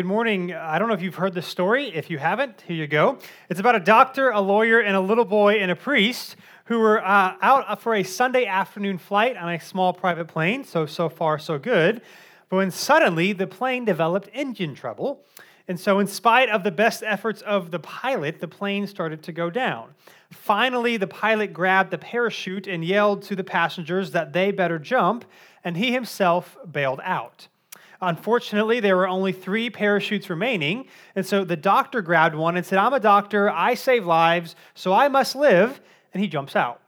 Good morning. I don't know if you've heard this story. If you haven't, here you go. It's about a doctor, a lawyer, and a little boy and a priest who were uh, out for a Sunday afternoon flight on a small private plane. So, so far, so good. But when suddenly the plane developed engine trouble. And so, in spite of the best efforts of the pilot, the plane started to go down. Finally, the pilot grabbed the parachute and yelled to the passengers that they better jump, and he himself bailed out. Unfortunately, there were only three parachutes remaining. And so the doctor grabbed one and said, I'm a doctor, I save lives, so I must live. And he jumps out.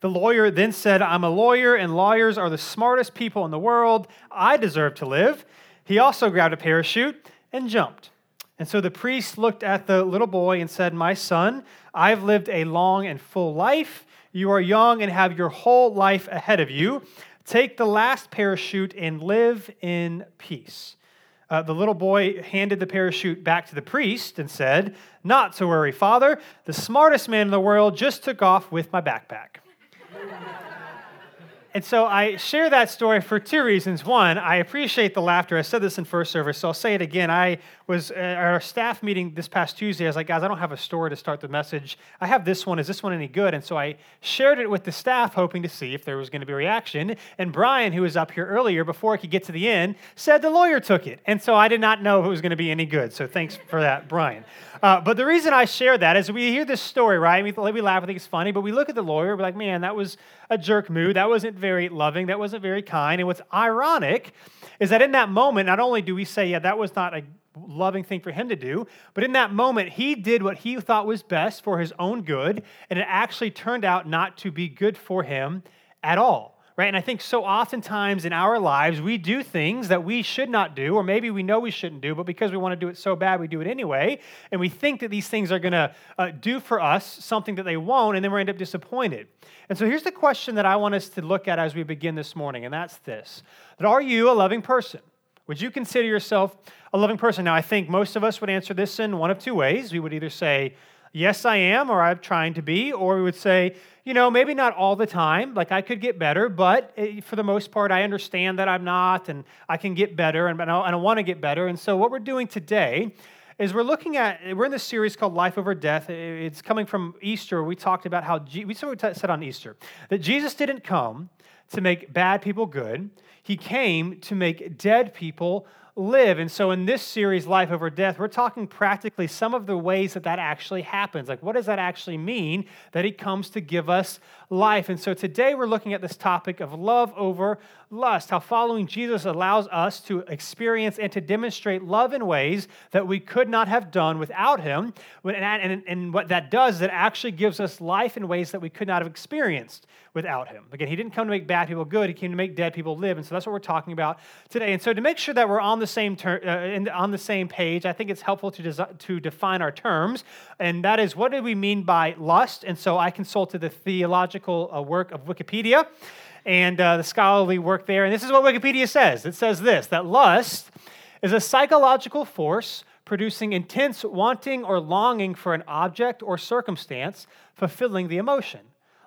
The lawyer then said, I'm a lawyer, and lawyers are the smartest people in the world. I deserve to live. He also grabbed a parachute and jumped. And so the priest looked at the little boy and said, My son, I've lived a long and full life. You are young and have your whole life ahead of you. Take the last parachute and live in peace. Uh, the little boy handed the parachute back to the priest and said, Not to worry, father. The smartest man in the world just took off with my backpack. And so I share that story for two reasons. One, I appreciate the laughter. I said this in first service, so I'll say it again. I was at our staff meeting this past Tuesday. I was like, guys, I don't have a story to start the message. I have this one. Is this one any good? And so I shared it with the staff, hoping to see if there was going to be a reaction. And Brian, who was up here earlier, before I could get to the end, said the lawyer took it. And so I did not know if it was going to be any good. So thanks for that, Brian. Uh, but the reason I share that is we hear this story, right? We, we laugh, I think it's funny, but we look at the lawyer, we're like, man, that was a jerk move. That wasn't very loving. That wasn't very kind. And what's ironic is that in that moment, not only do we say, yeah, that was not a loving thing for him to do, but in that moment, he did what he thought was best for his own good, and it actually turned out not to be good for him at all right? And I think so oftentimes in our lives, we do things that we should not do, or maybe we know we shouldn't do, but because we want to do it so bad, we do it anyway. And we think that these things are going to uh, do for us something that they won't, and then we end up disappointed. And so here's the question that I want us to look at as we begin this morning, and that's this that are you a loving person? Would you consider yourself a loving person? Now, I think most of us would answer this in one of two ways. We would either say, Yes, I am, or I'm trying to be, or we would say, you know, maybe not all the time. Like I could get better, but eh, for the most part, I understand that I'm not, and I can get better, and, I, want to get better. And so, what we're doing today is we're looking at we're in this series called life over death it's coming from easter we talked about how we said on easter that jesus didn't come to make bad people good he came to make dead people live. And so, in this series, Life Over Death, we're talking practically some of the ways that that actually happens. Like, what does that actually mean that He comes to give us life? And so, today we're looking at this topic of love over lust, how following Jesus allows us to experience and to demonstrate love in ways that we could not have done without Him. And, what that does is it actually gives us life in ways that we could not have experienced without Him. Again, He didn't come to make bad people good, He came to make dead people live. And so, that's what we're talking about today. And so, to make sure that we're on the same, ter- uh, on the same page, I think it's helpful to, des- to define our terms. And that is, what do we mean by lust? And so, I consulted the theological uh, work of Wikipedia and uh, the scholarly work there. And this is what Wikipedia says it says this that lust is a psychological force producing intense wanting or longing for an object or circumstance, fulfilling the emotion.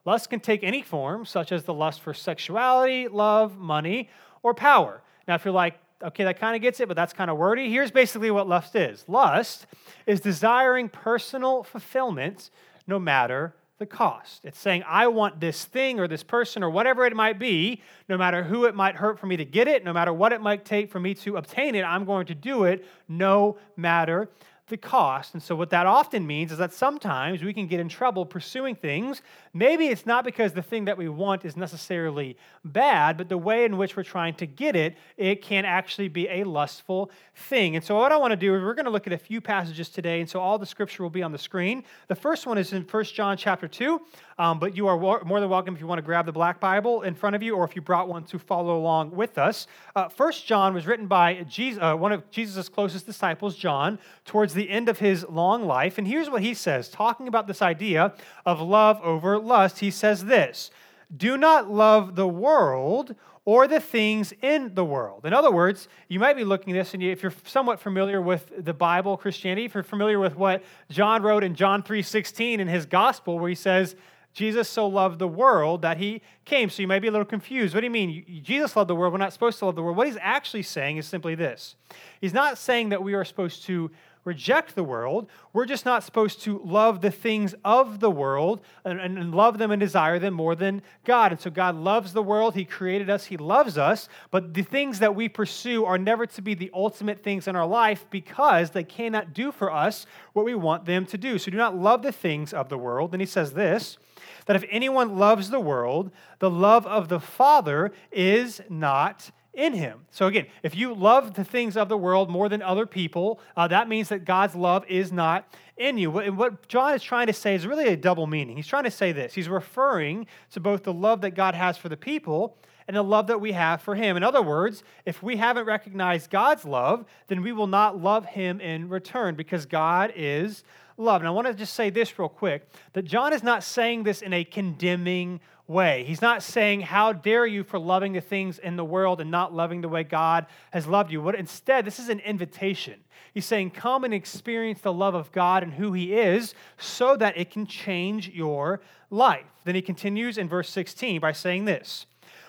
Lust can take any form, such as the lust for sexuality, love, money, or power. Now, if you're like, okay, that kind of gets it, but that's kind of wordy, here's basically what lust is lust is desiring personal fulfillment no matter the cost. It's saying, I want this thing or this person or whatever it might be, no matter who it might hurt for me to get it, no matter what it might take for me to obtain it, I'm going to do it no matter the cost. And so, what that often means is that sometimes we can get in trouble pursuing things. Maybe it's not because the thing that we want is necessarily bad, but the way in which we're trying to get it, it can actually be a lustful thing. And so, what I want to do is we're going to look at a few passages today. And so, all the scripture will be on the screen. The first one is in 1 John chapter 2. Um, but you are more than welcome if you want to grab the black Bible in front of you or if you brought one to follow along with us. Uh, First John was written by Jesus, uh, one of Jesus' closest disciples, John, towards the end of his long life. And here's what he says, talking about this idea of love over lust. He says this Do not love the world or the things in the world. In other words, you might be looking at this, and if you're somewhat familiar with the Bible, Christianity, if you're familiar with what John wrote in John 3:16 in his gospel, where he says, Jesus so loved the world that he came. So you may be a little confused. What do you mean? Jesus loved the world. We're not supposed to love the world. What he's actually saying is simply this He's not saying that we are supposed to reject the world. We're just not supposed to love the things of the world and, and, love them and desire them more than God. And so God loves the world. He created us, He loves us. But the things that we pursue are never to be the ultimate things in our life because they cannot do for us what we want them to do. So do not love the things of the world. And He says this that if anyone loves the world, the love of the Father is not in him. So, again, if you love the things of the world more than other people, uh, that means that God's love is not in you. And what John is trying to say is really a double meaning. He's trying to say this he's referring to both the love that God has for the people and the love that we have for him. In other words, if we haven't recognized God's love, then we will not love him in return because God is love. And I want to just say this real quick that John is not saying this in a condemning way. He's not saying, How dare you for loving the things in the world and not loving the way God has loved you. What instead, this is an invitation. He's saying, Come and experience the love of God and who He is so that it can change your life. Then he continues in verse 16 by saying this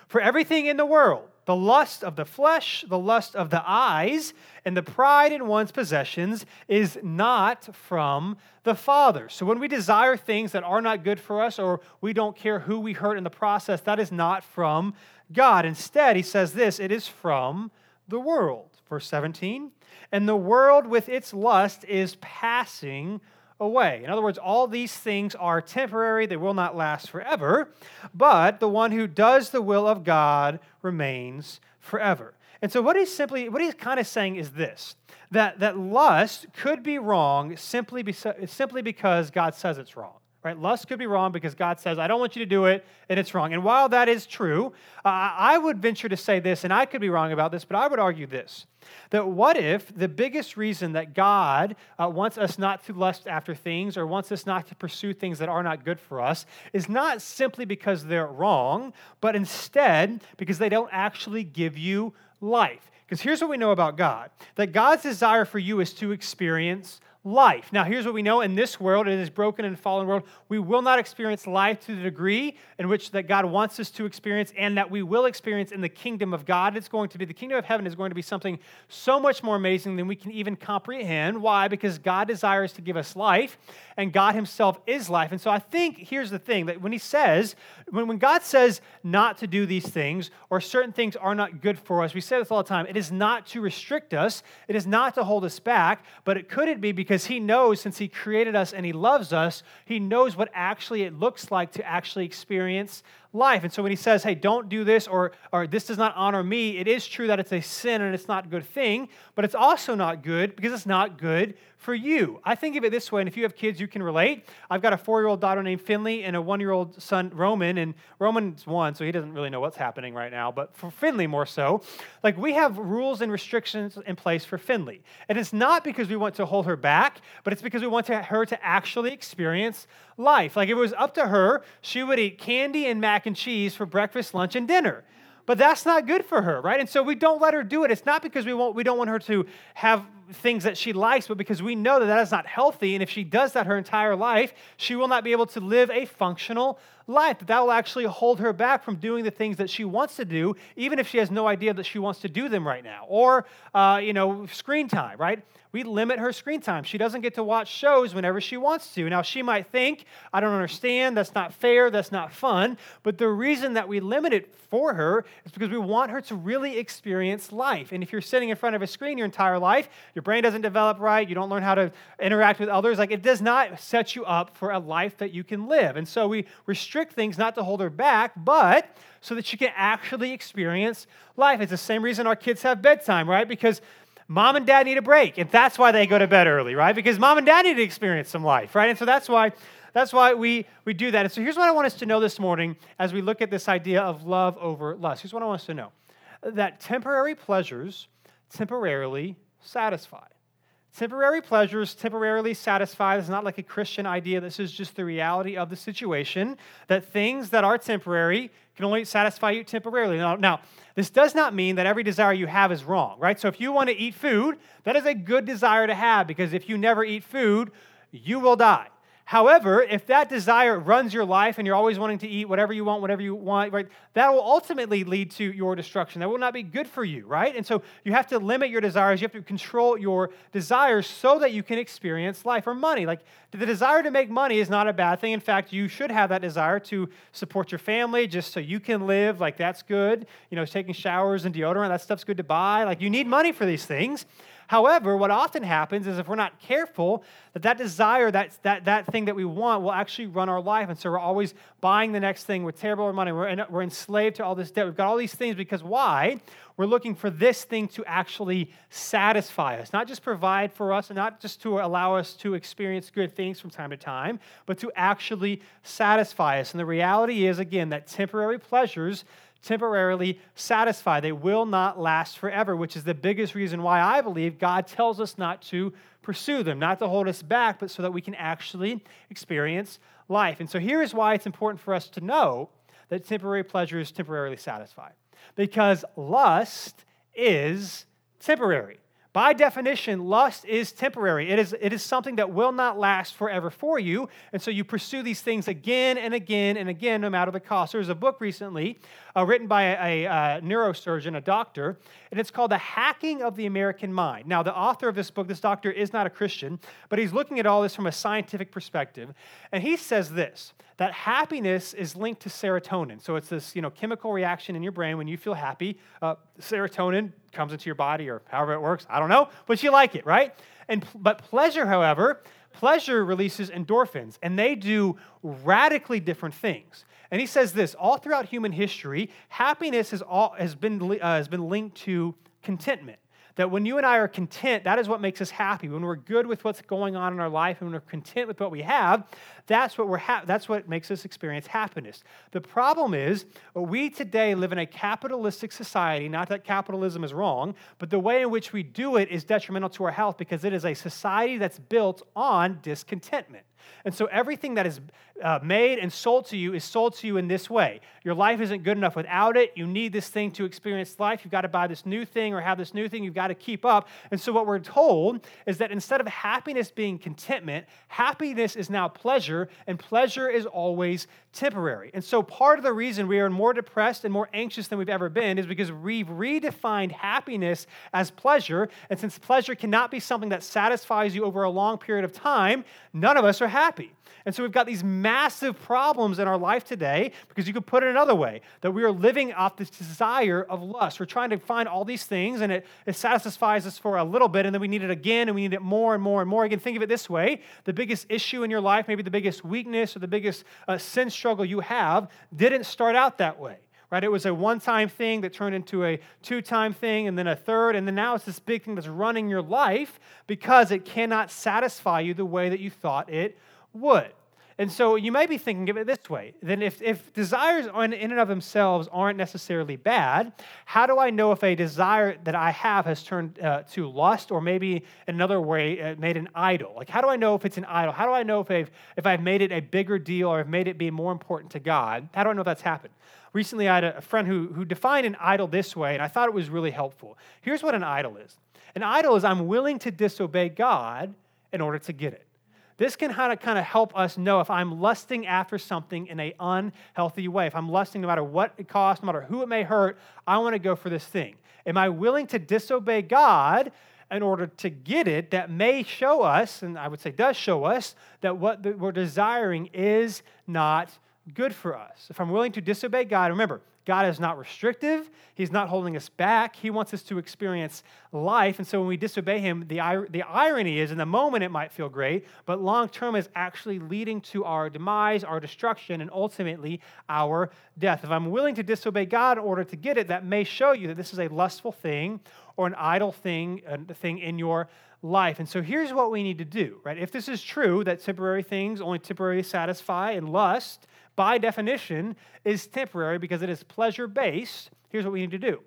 For everything in the world, the lust of the flesh, the lust of the eyes, and the pride in one's possessions is not from the Father. So when we desire things that are not good for us or we don't care who we hurt in the process, that is not from God. Instead, he says this it is from the world. Verse 17, and the world with its lust is passing away. In other words, all these things are temporary, they will not last forever, but the one who does the will of God remains forever. And so what he's simply what he's kind of saying is this that, that lust could be wrong simply, be, simply because God says it's wrong right? Lust could be wrong because God says, I don't want you to do it, and it's wrong. And while that is true, uh, I would venture to say this, and I could be wrong about this, but I would argue this that what if the biggest reason that God uh, wants us not to lust after things or wants us not to pursue things that are not good for us is not simply because they're wrong, but instead because they don't actually give you life? Because here's what we know about God that God's desire for you is to experience life. Now, here's what we know in this world, in this broken and fallen world, we will not experience life to the degree in which that God wants us to experience and that we will experience in the kingdom of God. It's going to be the kingdom of heaven is going to be something so much more amazing than we can even comprehend. Why? Because God desires to give us life and God himself is life. And so I think here's the thing that when he says, when, when God says not to do these things or certain things are not good for us, we say this all the time, it is not to restrict us, it is not to hold us back, but it could it be because because he knows since he created us and he loves us, he knows what actually it looks like to actually experience life. And so when he says, hey, don't do this or, or this does not honor me, it is true that it's a sin and it's not a good thing, but it's also not good because it's not good for you. I think of it this way, and if you have kids, you can relate. I've got a four year old daughter named Finley and a one year old son, Roman, and Roman's one, so he doesn't really know what's happening right now, but for Finley more so, like we have rules and restrictions in place for Finley. And it's not because we want to hold her back, but it's because we want to, her to actually experience life. Like if it was up to her, she would eat candy and mac and cheese for breakfast, lunch, and dinner. But that's not good for her, right? And so we don't let her do it. It's not because we, want, we don't want her to have things that she likes, but because we know that that is not healthy. And if she does that her entire life, she will not be able to live a functional life. That, that will actually hold her back from doing the things that she wants to do, even if she has no idea that she wants to do them right now. Or, uh, you know, screen time, right? We limit her screen time. She doesn't get to watch shows whenever she wants to. Now, she might think, I don't understand, that's not fair, that's not fun. But the reason that we limit it for her is because we want her to really experience life. And if you're sitting in front of a screen your entire life, your brain doesn't develop right, you don't learn how to interact with others, like it does not set you up for a life that you can live. And so we restrict things not to hold her back, but so that she can actually experience life. It's the same reason our kids have bedtime, right? Because mom and dad need a break. And that's why they go to bed early, right? Because mom and dad need to experience some life, right? And so that's why that's why we, we do that. And so here's what I want us to know this morning as we look at this idea of love over lust. Here's what I want us to know that temporary pleasures temporarily satisfy. Temporary pleasures temporarily satisfy. This is not like a Christian idea. This is just the reality of the situation that things that are temporary can only satisfy you temporarily. Now, now, this does not mean that every desire you have is wrong, right? So if you want to eat food, that is a good desire to have because if you never eat food, you will die. However, if that desire runs your life and you're always wanting to eat whatever you want, whatever you want, right, that will ultimately lead to your destruction. That will not be good for you, right? And so you have to limit your desires. You have to control your desires so that you can experience life or money. Like the desire to make money is not a bad thing. In fact, you should have that desire to support your family just so you can live. Like that's good. You know, taking showers and deodorant, that stuff's good to buy. Like you need money for these things. However, what often happens is if we're not careful, that that desire, that, that, that thing that we want, will actually run our life. And so we're always buying the next thing with terrible money. We're, we're enslaved to all this debt. We've got all these things because why? We're looking for this thing to actually satisfy us, not just provide for us and not just to allow us to experience good things from time to time, but to actually satisfy us. And the reality is, again, that temporary pleasures temporarily satisfy. They will not last forever, which is the biggest reason why I believe God tells us not to pursue them, not to hold us back, but so that we can actually experience life. And so here is why it's important for us to know that temporary pleasure is temporarily satisfied Because lust is temporary. By definition, lust is temporary. It is, it is something that will not last forever for you. And so you pursue these things again and again and again, no matter the cost. There was a book recently uh, written by a, a, a, neurosurgeon, a doctor, and it's called The Hacking of the American Mind. Now, the author of this book, this doctor, is not a Christian, but he's looking at all this from a scientific perspective. And he says this that happiness is linked to serotonin. So it's this you know, chemical reaction in your brain when you feel happy. Uh, serotonin comes into your body or however it works. I don't know, but you like it, right? And, but pleasure, however, pleasure releases endorphins, and they do radically different things. And he says this all throughout human history, happiness has, all, has, been, uh, has been linked to contentment. That when you and I are content, that is what makes us happy. When we're good with what's going on in our life and when we're content with what we have, that's what, we're ha- that's what makes us experience happiness. The problem is, we today live in a capitalistic society. Not that capitalism is wrong, but the way in which we do it is detrimental to our health because it is a society that's built on discontentment. And so everything that is uh, made and sold to you is sold to you in this way. Your life isn't good enough without it. You need this thing to experience life. You've got to buy this new thing or have this new thing. You've got to keep up. And so what we're told is that instead of happiness being contentment, happiness is now pleasure, and pleasure is always temporary. And so part of the reason we are more depressed and more anxious than we've ever been is because we've redefined happiness as pleasure. And since pleasure cannot be something that satisfies you over a long period of time, none of us are happy. And so we've got these massive problems in our life today because you could put it another way that we are living off this desire of lust. We're trying to find all these things and it, it satisfies us for a little bit and then we need it again and we need it more and more and more. Again, think of it this way the biggest issue in your life, maybe the biggest weakness or the biggest uh, sin struggle you have, didn't start out that way right? It was a one time thing that turned into a two time thing and then a third, and then now it's this big thing that's running your life because it cannot satisfy you the way that you thought it would. And so you may be thinking of it this way then, if, if desires in and of themselves aren't necessarily bad, how do I know if a desire that I have has turned uh, to lust or maybe another way uh, made an idol? Like, how do I know if it's an idol? How do I know if I've, if I've made it a bigger deal or I've made it be more important to God? How do I know if that's happened? Recently, I had a friend who, who defined an idol this way, and I thought it was really helpful. Here's what an idol is an idol is I'm willing to disobey God in order to get it. This can kind of, help us know if I'm lusting after something in an unhealthy way. If I'm lusting no matter what it costs, no matter who it may hurt, I want to go for this thing. Am I willing to disobey God in order to get it that may show us, and I would say does show us, that what we're desiring is not good for us. If I'm willing to disobey God, remember, God is not restrictive. He's not holding us back. He wants us to experience life. And so when we disobey Him, the, the irony is in the moment it might feel great, but long term is actually leading to our demise, our destruction, and ultimately our death. If I'm willing to disobey God in order to get it, that may show you that this is a lustful thing or an idol thing, uh, a thing in your life. And so here's what we need to do, right? If this is true, that temporary things only temporarily satisfy and lust, by definition, is temporary because it is pleasure based, here's what we need to do.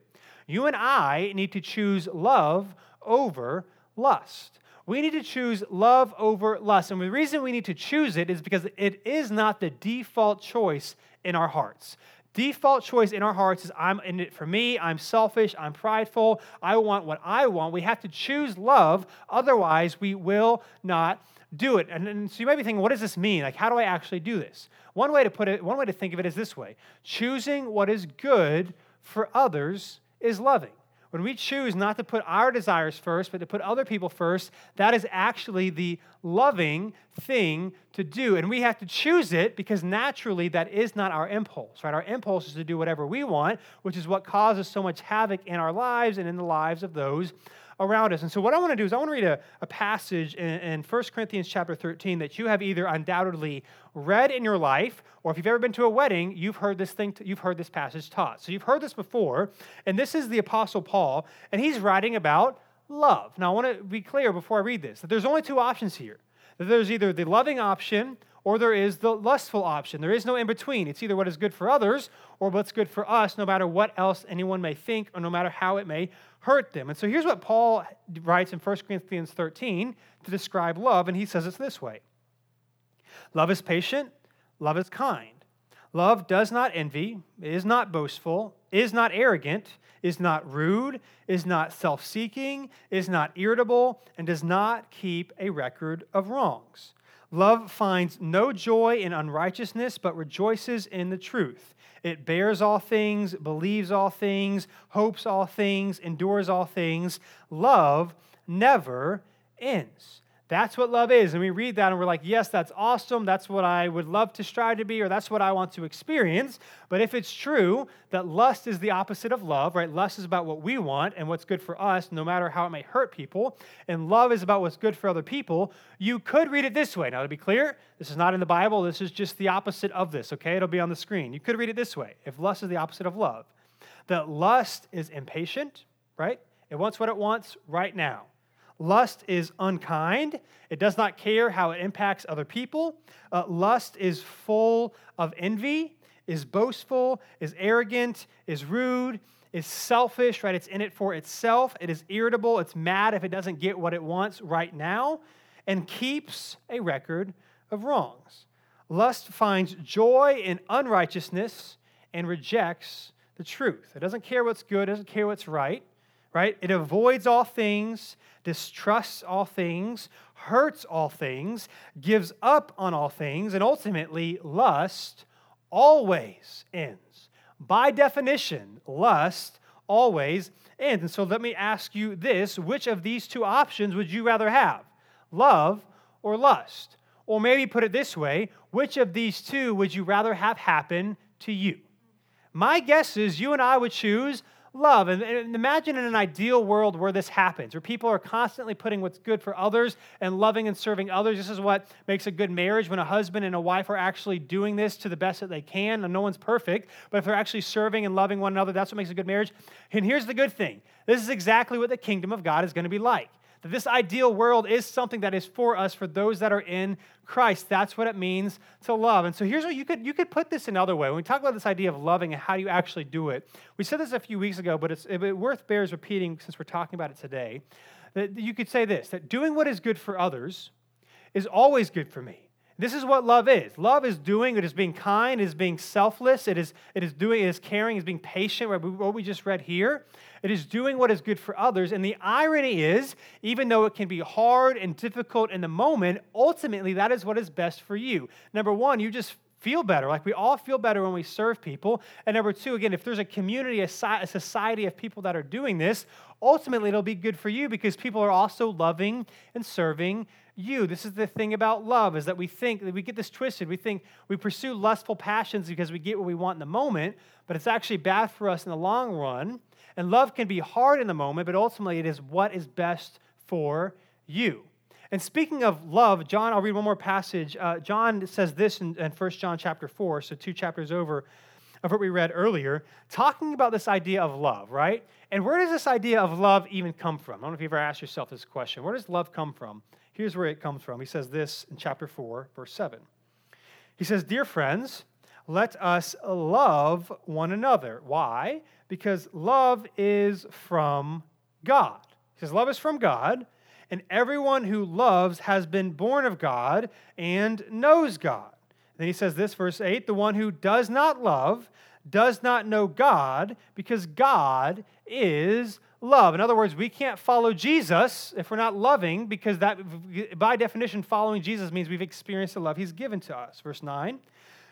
You and I need to choose love over lust. We need to choose love over lust. And the reason we need to choose it is because it is not the default choice in our hearts. Default choice in our hearts is I'm in it for me, I'm selfish, I'm prideful, I want what I want. We have to choose love, otherwise, we will not do it. And, and, so you might be thinking, what does this mean? Like, how do I actually do this? One way to put it, one way to think of it is this way choosing what is good for others is loving. When we choose not to put our desires first, but to put other people first, that is actually the loving thing to do. And we have to choose it because naturally that is not our impulse, right? Our impulse is to do whatever we want, which is what causes so much havoc in our lives and in the lives of those around us. And so, what I want to do is I want to read a, a passage in, in 1 Corinthians chapter 13 that you have either undoubtedly read in your life, or if you've ever been to a wedding, you've heard this thing, you've heard this passage taught. So, you've heard this before, and this is the Apostle Paul, and he's writing about love. Now, I want to be clear before I read this that there's only two options here. That there's either the loving option or there is the lustful option. There is no in between. It's either what is good for others or what's good for us, no matter what else anyone may think or no matter how it may hurt them. And so here's what Paul writes in 1 Corinthians 13 to describe love, and he says it's this way Love is patient, love is kind. Love does not envy, is not boastful, is not arrogant, is not rude, is not self seeking, is not irritable, and does not keep a record of wrongs. Love finds no joy in unrighteousness, but rejoices in the truth. It bears all things, believes all things, hopes all things, endures all things. Love never ends. That's what love is. And we read that and we're like, yes, that's awesome. That's what I would love to strive to be, or that's what I want to experience. But if it's true that lust is the opposite of love, right? Lust is about what we want and what's good for us, no matter how it may hurt people, and love is about what's good for other people, you could read it this way. Now, to be clear, this is not in the Bible. This is just the opposite of this, okay? It'll be on the screen. You could read it this way if lust is the opposite of love, that lust is impatient, right? It wants what it wants right now. Lust is unkind. It does not care how it impacts other people. Uh, lust is full of envy, is boastful, is arrogant, is rude, is selfish, right? It's in it for itself. It is irritable. It's mad if it doesn't get what it wants right now, and keeps a record of wrongs. Lust finds joy in unrighteousness and rejects the truth. It doesn't care what's good, it doesn't care what's right right? It avoids all things, distrusts all things, hurts all things, gives up on all things, and ultimately, lust always ends. By definition, lust always ends. And so let me ask you this which of these two options would you rather have? Love or lust? Or maybe put it this way which of these two would you rather have happen to you? My guess is you and I would choose love. And, and, imagine in an ideal world where this happens, where people are constantly putting what's good for others and loving and serving others. This is what makes a good marriage when a husband and a wife are actually doing this to the best that they can. And no one's perfect, but if they're actually serving and loving one another, that's what makes a good marriage. And here's the good thing this is exactly what the kingdom of God is going to be like that this ideal world is something that is for us, for those that are in Christ. That's what it means to love. And so here's what you could you could put this another way. When we talk about this idea of loving and how do you actually do it, we said this a few weeks ago, but it's it worth bears repeating since we're talking about it today. That you could say this: that doing what is good for others is always good for me. This is what love is. Love is doing, it is being kind, it is being selfless, it is, it is doing, it is caring, it is being patient, what we just read here. It is doing what is good for others. And the irony is, even though it can be hard and difficult in the moment, ultimately that is what is best for you. Number one, you just feel better. Like we all feel better when we serve people. And number two, again, if there's a community, a, society of people that are doing this, ultimately it'll be good for you because people are also loving and serving you. This is the thing about love is that we think that we get this twisted. We think we pursue lustful passions because we get what we want in the moment, but it's actually bad for us in the long run. And love can be hard in the moment, but ultimately it is what is best for you. And speaking of love, John, I'll read one more passage. Uh, John says this in, in 1 John chapter 4, so two chapters over of what we read earlier, talking about this idea of love, right? And where does this idea of love even come from? I don't know if you've ever asked yourself this question. Where does love come from? Here's where it comes from. He says this in chapter 4, verse 7. He says, Dear friends, let us love one another. Why? Because love is from God. He says, Love is from God, and everyone who loves has been born of God and knows God. Then he says this, verse 8 The one who does not love does not know God because God is love. In other words, we can't follow Jesus if we're not loving because that by definition following Jesus means we've experienced the love he's given to us. Verse 9.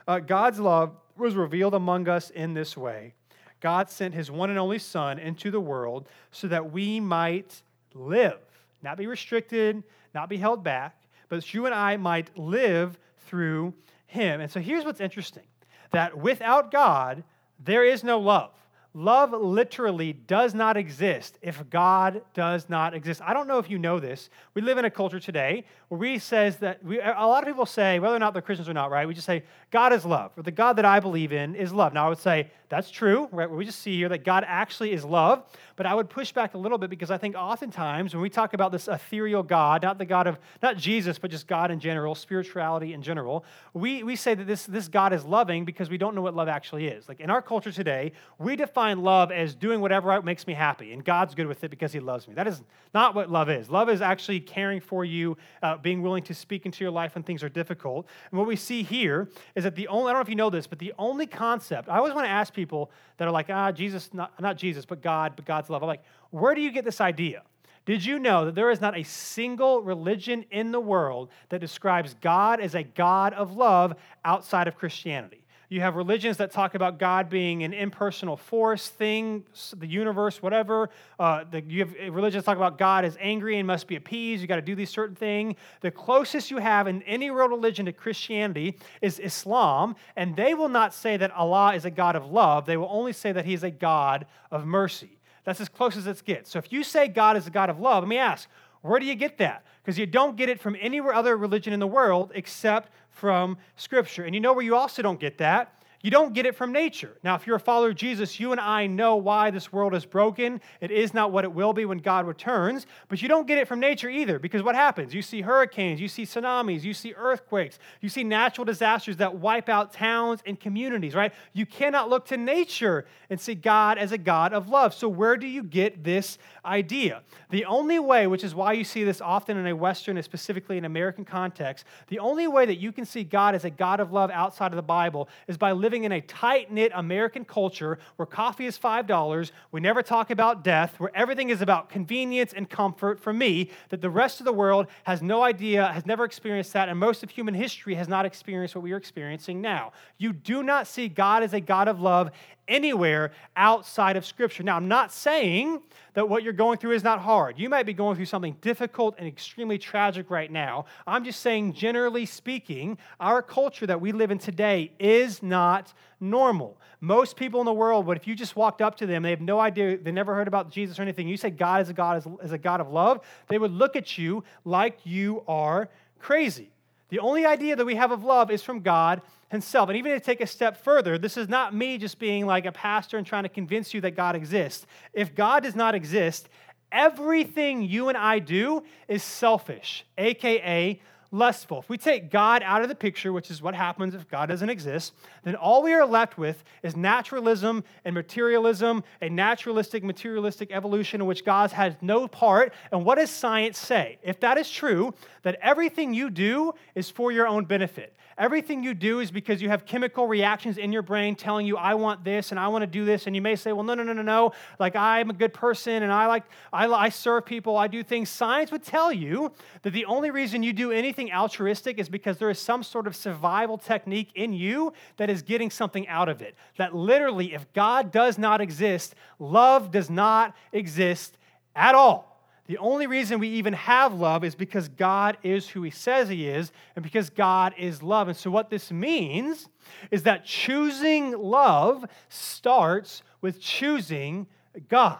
Uh, God's love was revealed among us in this way. God sent his one and only son into the world so that we might live, not be restricted, not be held back, but you and I might live through him. And so here's what's interesting that without God, there is no love. Love literally does not exist if God does not exist. I don't know if you know this. We live in a culture today where we says that we, a lot of people say, whether or not they're Christians or not, right? We just say God is love, or the God that I believe in is love. Now I would say that's true, right? We just see here that God actually is love, but I would push back a little bit because I think oftentimes when we talk about this ethereal God, not the God of not Jesus, but just God in general, spirituality in general, we, we say that this, this God is loving because we don't know what love actually is. Like in our culture today, we define define love as doing whatever makes me happy, and God's good with it because He loves me. That is not what love is. Love is actually caring for you, uh, being willing to speak into your life when things are difficult. And what we see here is that the only, I don't know if you know this, but the only concept, I always want to ask people that are like, ah, Jesus, not, not Jesus, but God, but God's love. I'm like, where do you get this idea? Did you know that there is not a single religion in the world that describes God as a God of love outside of Christianity? You have religions that talk about God being an impersonal force, thing, the universe, whatever. Uh, the, you have uh, religions talk about God as angry and must be appeased. You got to do these certain thing. The closest you have in any real religion to Christianity is Islam, and they will not say that Allah is a God of love. They will only say that He is a God of mercy. That's as close as it gets. So if you say God is a God of love, let me ask, where do you get that? Because you don't get it from any other religion in the world except from Scripture. And you know where you also don't get that? You don't get it from nature. Now, if you're a follower of Jesus, you and I know why this world is broken. It is not what it will be when God returns, but you don't get it from nature either because what happens? You see hurricanes, you see tsunamis, you see earthquakes, you see natural disasters that wipe out towns and communities, right? You cannot look to nature and see God as a God of love. So, where do you get this idea? The only way, which is why you see this often in a Western and specifically in American context, the only way that you can see God as a God of love outside of the Bible is by living living in a tight knit American culture where coffee is $5, we never talk about death, where everything is about convenience and comfort for me, that the rest of the world has no idea, has never experienced that, and most of human history has not experienced what we are experiencing now. You do not see God as a God of love anywhere outside of Scripture. Now, I'm not saying that what you're going through is not hard. You might be going through something difficult and extremely tragic right now. I'm just saying, generally speaking, our culture that we live in today is not normal. Most people in the world, but if you just walked up to them, they have no idea, they never heard about Jesus or anything, you say God is a God, is a God of love, they would look at you like you are crazy. The only idea that we have of love is from God Himself. And even to take a step further, this is not me just being like a pastor and trying to convince you that God exists. If God does not exist, everything you and I do is selfish, aka lustful. If we take God out of the picture, which is what happens if God doesn't exist, then all we are left with is naturalism and materialism, a naturalistic, materialistic evolution in which God has no part. And what does science say? If that is true, that everything you do is for your own benefit. Everything you do is because you have chemical reactions in your brain telling you, I want this and I want to do this. And you may say, well, no, no, no, no, no. Like, I'm a good person and I like, I, I serve people, I do things. Science would tell you that the only reason you do anything altruistic is because there is some sort of survival technique in you that is getting something out of it. That literally, if God does not exist, love does not exist at all. The only reason we even have love is because God is who He says He is, and because God is love. And so, what this means is that choosing love starts with choosing God.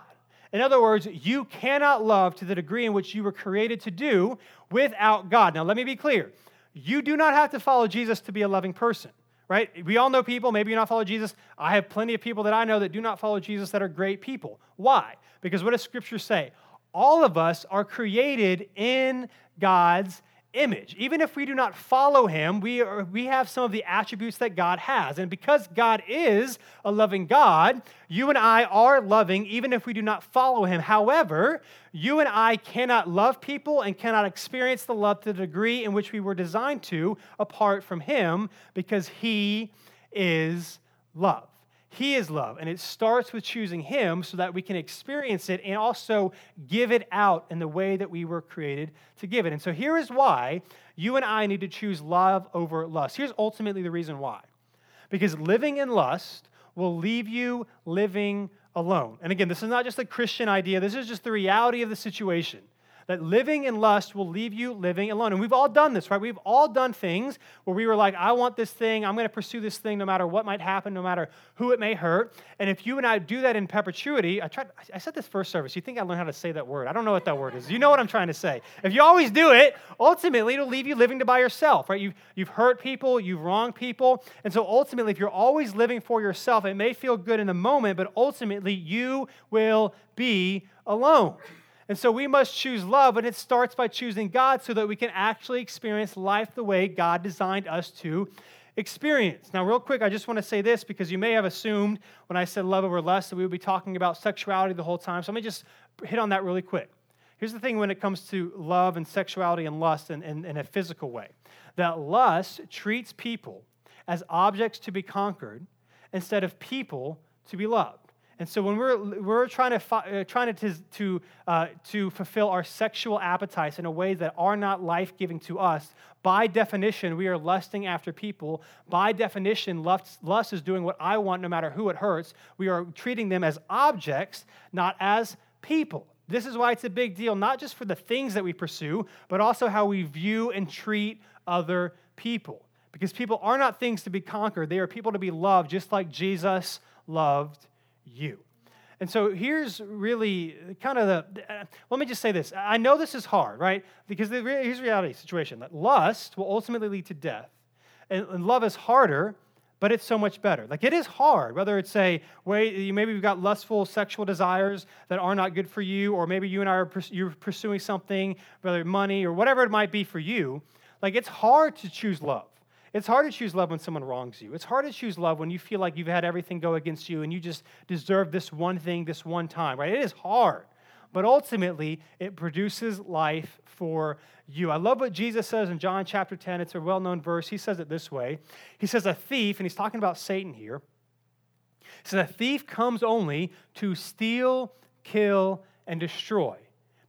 In other words, you cannot love to the degree in which you were created to do without God. Now, let me be clear. You do not have to follow Jesus to be a loving person, right? We all know people, maybe you not follow Jesus. I have plenty of people that I know that do not follow Jesus that are great people. Why? Because what does Scripture say? All of us are created in God's image. Even if we do not follow him, we, are, we have some of the attributes that God has. And because God is a loving God, you and I are loving even if we do not follow him. However, you and I cannot love people and cannot experience the love to the degree in which we were designed to apart from him because he is love. He is love. And it starts with choosing Him so that we can experience it and also give it out in the way that we were created to give it. And so here is why you and I need to choose love over lust. Here's ultimately the reason why. Because living in lust will leave you living alone. And again, this is not just a Christian idea, this is just the reality of the situation that living in lust will leave you living alone. And we've all done this, right? We've all done things where we were like, I want this thing. I'm going to pursue this thing no matter what might happen, no matter who it may hurt. And if you and I do that in perpetuity, I tried, I said this first service. You think I learned how to say that word? I don't know what that word is. You know what I'm trying to say. If you always do it, ultimately it'll leave you living to by yourself, right? You've, you've hurt people, you've wronged people. And so ultimately, if you're always living for yourself, it may feel good in the moment, but ultimately you will be alone. And so we must choose love, and it starts by choosing God so that we can actually experience life the way God designed us to experience. Now, real quick, I just want to say this because you may have assumed when I said love over lust that we would be talking about sexuality the whole time. So let me just hit on that really quick. Here's the thing when it comes to love and sexuality and lust in, in, in a physical way that lust treats people as objects to be conquered instead of people to be loved. And so when we're, we're trying to, uh, trying to, to, uh, to fulfill our sexual appetites in a way that are not life giving to us, by definition, we are lusting after people. By definition, lust, lust is doing what I want no matter who it hurts. We are treating them as objects, not as people. This is why it's a big deal, not just for the things that we pursue, but also how we view and treat other people. Because people are not things to be conquered, they are people to be loved, just like Jesus loved you. And so here's really kind of the, uh, let me just say this. I know this is hard, right? Because the, here's the reality situation that lust will ultimately lead to death. And, and love is harder, but it's so much better. Like it is hard, whether it's a way, maybe you've got lustful sexual desires that are not good for you, or maybe you and I are you're pursuing something, whether money or whatever it might be for you. Like it's hard to choose love. It's hard to choose love when someone wrongs you. It's hard to choose love when you feel like you've had everything go against you and you just deserve this one thing this one time, right? It is hard. But ultimately, it produces life for you. I love what Jesus says in John chapter 10. It's a well known verse. He says it this way He says, A thief, and he's talking about Satan here, he says, A thief comes only to steal, kill, and destroy.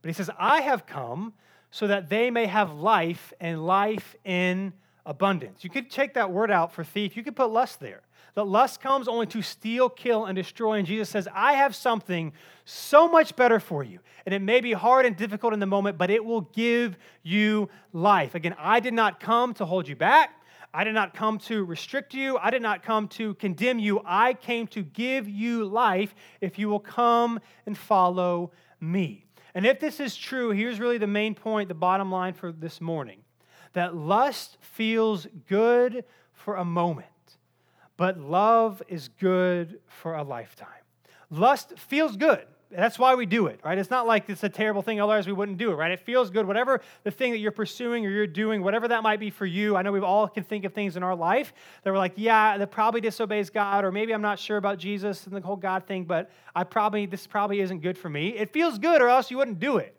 But he says, I have come so that they may have life and life in abundance. You could take that word out for thief, you could put lust there. That lust comes only to steal, kill, and destroy. And Jesus says, I have something so much better for you. And it may be hard and difficult in the moment, but it will give you life. Again, I did not come to hold you back. I did not come to restrict you. I did not come to condemn you. I came to give you life if you will come and follow me. And if this is true, here's really the main point, the bottom line for this morning that lust feels good for a moment, but love is good for a lifetime. Lust feels good. That's why we do it, right? It's not like it's a terrible thing, otherwise we wouldn't do it, right? It feels good. Whatever the thing that you're pursuing or you're doing, whatever that might be for you. I know we've all can think of things in our life that we're like, yeah, that probably disobeys God, or maybe I'm not sure about Jesus and the whole God thing, but I probably this probably isn't good for me. It feels good, or else you wouldn't do it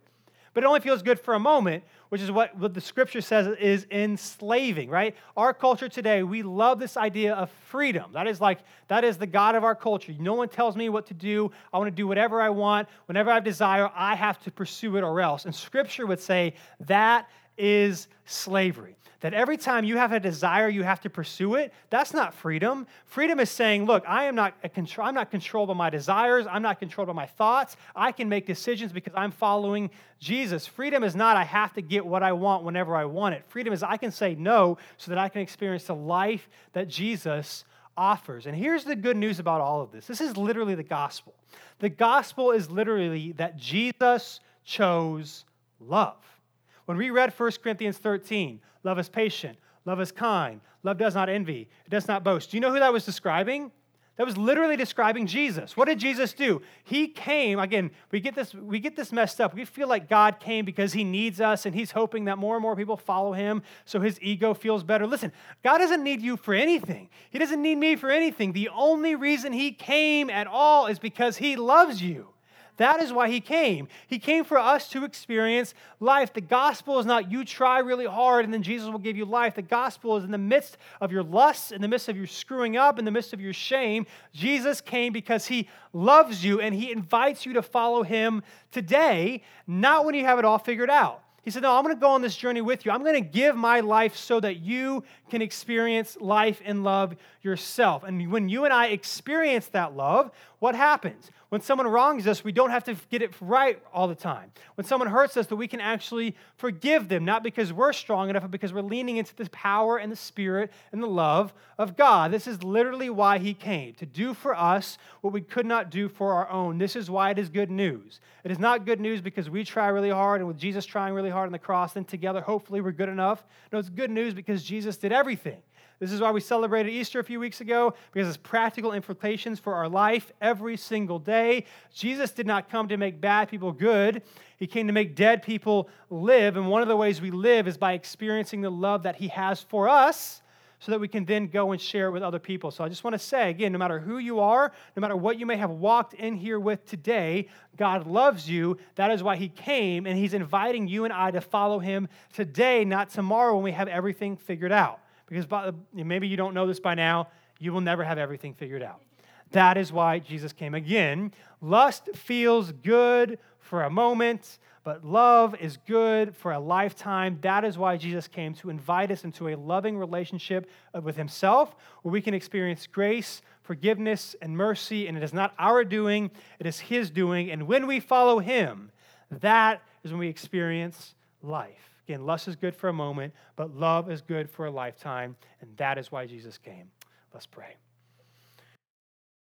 but it only feels good for a moment, which is what, what the scripture says is enslaving, right? Our culture today, we love this idea of freedom. That is like, that is the God of our culture. No one tells me what to do. I want to do whatever I want. Whenever I desire, I have to pursue it or else. And scripture would say that is slavery that every time you have a desire, you have to pursue it. That's not freedom. Freedom is saying, look, I am not, I'm not controlled by my desires. I'm not controlled by my thoughts. I can make decisions because I'm following Jesus. Freedom is not, I have to get what I want whenever I want it. Freedom is, I can say no so that I can experience the life that Jesus offers. And here's the good news about all of this this is literally the gospel. The gospel is literally that Jesus chose love. When we read 1 Corinthians 13, love is patient, love is kind, love does not envy, it does not boast. Do you know who that was describing? That was literally describing Jesus. What did Jesus do? He came, again, we get this we get this messed up. We feel like God came because he needs us and he's hoping that more and more people follow him so his ego feels better. Listen, God doesn't need you for anything. He doesn't need me for anything. The only reason he came at all is because he loves you. That is why he came. He came for us to experience life. The gospel is not you try really hard and then Jesus will give you life. The gospel is in the midst of your lusts, in the midst of your screwing up, in the midst of your shame. Jesus came because he loves you and he invites you to follow him today, not when you have it all figured out. He said, No, I'm going to go on this journey with you. I'm going to give my life so that you can experience life and love yourself. And when you and I experience that love, what happens? When someone wrongs us, we don't have to get it right all the time. When someone hurts us, that we can actually forgive them, not because we're strong enough, but because we're leaning into the power and the spirit and the love of God. This is literally why He came, to do for us what we could not do for our own. This is why it is good news. It is not good news because we try really hard and with Jesus trying really hard on the cross, then together, hopefully, we're good enough. No, it's good news because Jesus did everything. This is why we celebrated Easter a few weeks ago, because it's practical implications for our life every single day. Jesus did not come to make bad people good, He came to make dead people live. And one of the ways we live is by experiencing the love that He has for us so that we can then go and share it with other people. So I just want to say again no matter who you are, no matter what you may have walked in here with today, God loves you. That is why He came, and He's inviting you and I to follow Him today, not tomorrow when we have everything figured out. Because by, maybe you don't know this by now, you will never have everything figured out. That is why Jesus came. Again, lust feels good for a moment, but love is good for a lifetime. That is why Jesus came to invite us into a loving relationship with Himself, where we can experience grace, forgiveness, and mercy. And it is not our doing, it is His doing. And when we follow Him, that is when we experience life. Again, lust is good for a moment, but love is good for a lifetime, and that is why Jesus came. Let's pray.